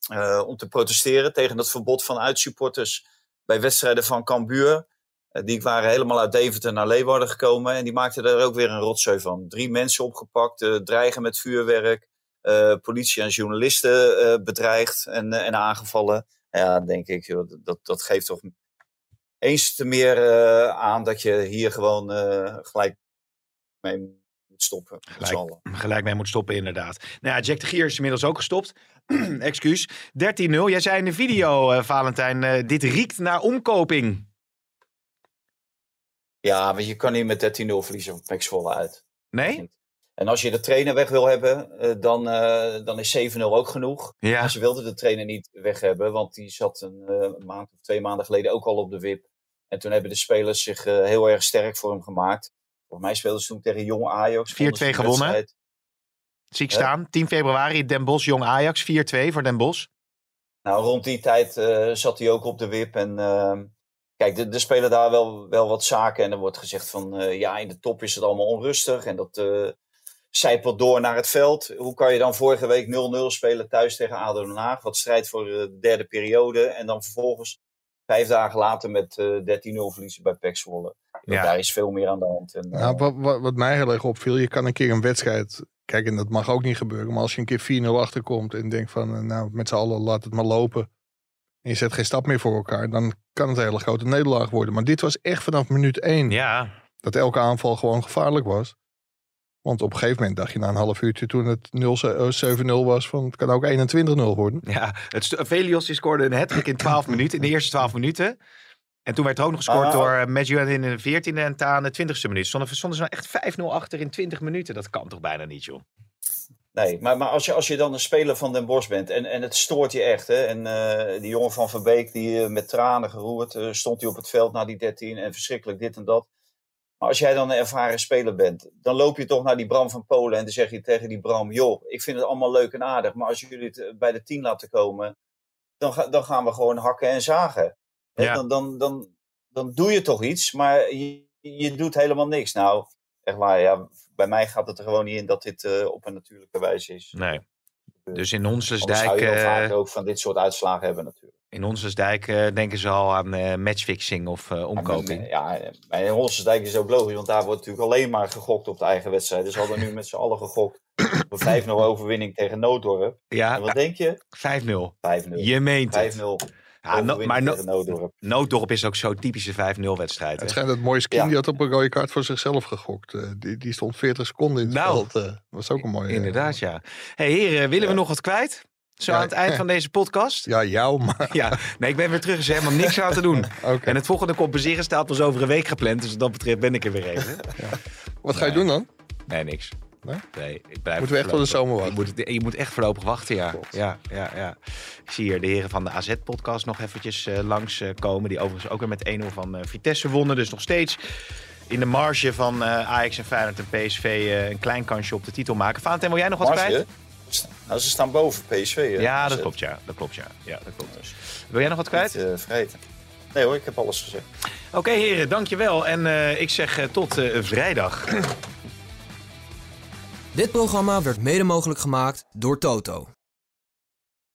eh, om te protesteren tegen het verbod van uitsupporters bij wedstrijden van Cambuur. Eh, die waren helemaal uit Deventer naar Leeuwarden gekomen en die maakten er ook weer een rotzooi van. Drie mensen opgepakt, dreigen met vuurwerk, politie en journalisten bedreigd en, en aangevallen. Ja, denk ik, joh, dat, dat geeft toch eens te meer eh, aan dat je hier gewoon eh, gelijk mee moet stoppen. Gelijk. gelijk mee moet stoppen, inderdaad. Nou ja, Jack de Gier is inmiddels ook gestopt. *clears throat* Excuus. 13-0. Jij zei in de video, eh, Valentijn, dit riekt naar omkoping. Ja, maar je kan niet met 13-0 verliezen van uit. Nee? En als je de trainer weg wil hebben, eh, dan, eh, dan is 7-0 ook genoeg. Ja. Maar ze wilden de trainer niet weg hebben, want die zat een eh, maand of twee maanden geleden ook al op de wip. En toen hebben de spelers zich heel erg sterk voor hem gemaakt. Volgens mij speelden ze toen tegen Jong Ajax. 4-2 Wonnen ze de gewonnen. Zie ik staan. 10 februari, Den Bosch, Jong Ajax. 4-2 voor Den Bosch. Nou, rond die tijd zat hij ook op de wip. En ehm, kijk, er spelen daar wel, wel wat zaken. En er wordt gezegd van, ja, in de top is het allemaal onrustig. En dat zijpelt door naar het veld. Hoe kan je dan vorige week 0-0 spelen thuis tegen ADO Den Haag? Wat strijd voor eh, de derde periode. En dan vervolgens vijf dagen later met eh 13-0 verliezen bij PEC Zwolle. Ja. Daar is veel meer aan de hand. En, Nou, wat, wat, wat mij heel erg opviel, je kan een keer een wedstrijd. Kijk, en dat mag ook niet gebeuren. Maar als je een keer 4-0 achterkomt en denkt van, nou, met z'n allen laat het maar lopen. En je zet geen stap meer voor elkaar, dan kan het een hele grote nederlaag worden. Maar dit was echt vanaf minuut 1 Ja, dat elke aanval gewoon gevaarlijk was. Want op een gegeven moment dacht je na een half uurtje toen het 0 7-0 was van het kan ook 21-0 worden. ja. Het Velios die scoorde een hat in 12 minuten, in de eerste 12 minuten. En toen werd er ook nog gescoord Ah. door eh, Madjuan in de 14e en Taan in de 20e minuut. Stonden, stonden ze nou echt 5-0 achter in 20 minuten? Dat kan toch bijna niet, joh? Nee, maar, maar als, je, als je dan een speler van Den Bosch bent en, en het stoort je echt. Hè, en eh, die jongen van Verbeek, die eh, met tranen geroerd eh, stond hij op het veld na die 13 en verschrikkelijk dit en dat. Maar als jij dan een ervaren speler bent, dan loop je toch naar die Bram van Polen en dan zeg je tegen die Bram: joh, ik vind het allemaal leuk en aardig, maar als jullie het eh, bij de 10 laten komen, dan, ga, dan gaan we gewoon hakken en zagen. Ja. Dan, dan, dan, dan doe je toch iets, maar je, je doet helemaal niks. Nou, echt waar, ja, bij mij gaat het er gewoon niet in dat dit eh, op een natuurlijke wijze is. Nee. Dus in Anders zou je eh, vaker ook van dit soort uitslagen hebben natuurlijk. In Honsensdijk eh, denken ze al aan eh, matchfixing of eh, omkoping. Ja, maar in Honsensdijk is het ook logisch, want daar wordt natuurlijk alleen maar gegokt op de eigen wedstrijd. Ze hadden nu met z'n allen gegokt op een 5-0 *laughs* overwinning tegen Nooddorp. Ja, En wat denk je? 5-0. 5-0. Je meent het. 5-0 Ja, no- maar no- Nooddorp. Nooddorp is ook zo'n typische 5-0 wedstrijd. Het schijnt dat mooie skin Ja. die had op een rode kaart voor zichzelf gegokt. Die, die stond 40 seconden in het Nou, veld. eh. dat was ook een mooie. Inderdaad, ja. hey, heren, willen we Ja. nog wat kwijt? Zo Ja. aan het eind van deze podcast. Ja, jou, maar... *laughs* Ja, nee, ik ben weer terug. Er is helemaal niks aan te doen. *laughs* Oké. En het volgende compenseren staat pas over een week gepland. Dus wat dat betreft ben ik er weer even. *laughs* Wat ga je doen dan? Nee, niks. Nee? ik blijf Moeten we echt tot de zomer Je wachten? moet, je moet echt voorlopig wachten, ja. Ja, ja, ja. Ik zie hier de heren van de AZ-podcast nog eventjes eh, langs eh, komen. Die overigens ook weer met 1-0 van eh, Vitesse wonnen. Dus nog steeds in de marge van eh, Ajax en Feyenoord en PSV eh, een klein kansje op de titel maken. Valentijn, wil jij nog wat Marge? kwijt? Nou, ze staan boven PSV. hè. Ja, dat Dus, klopt, ja. Dat klopt, ja. ja dat klopt. Dus Wil jij nog wat kwijt? niet eh, vergeten. Nee hoor, ik heb alles gezegd. Oké, heren, dankjewel. En eh, ik zeg eh, tot eh, vrijdag. Dit programma werd mede mogelijk gemaakt door Toto.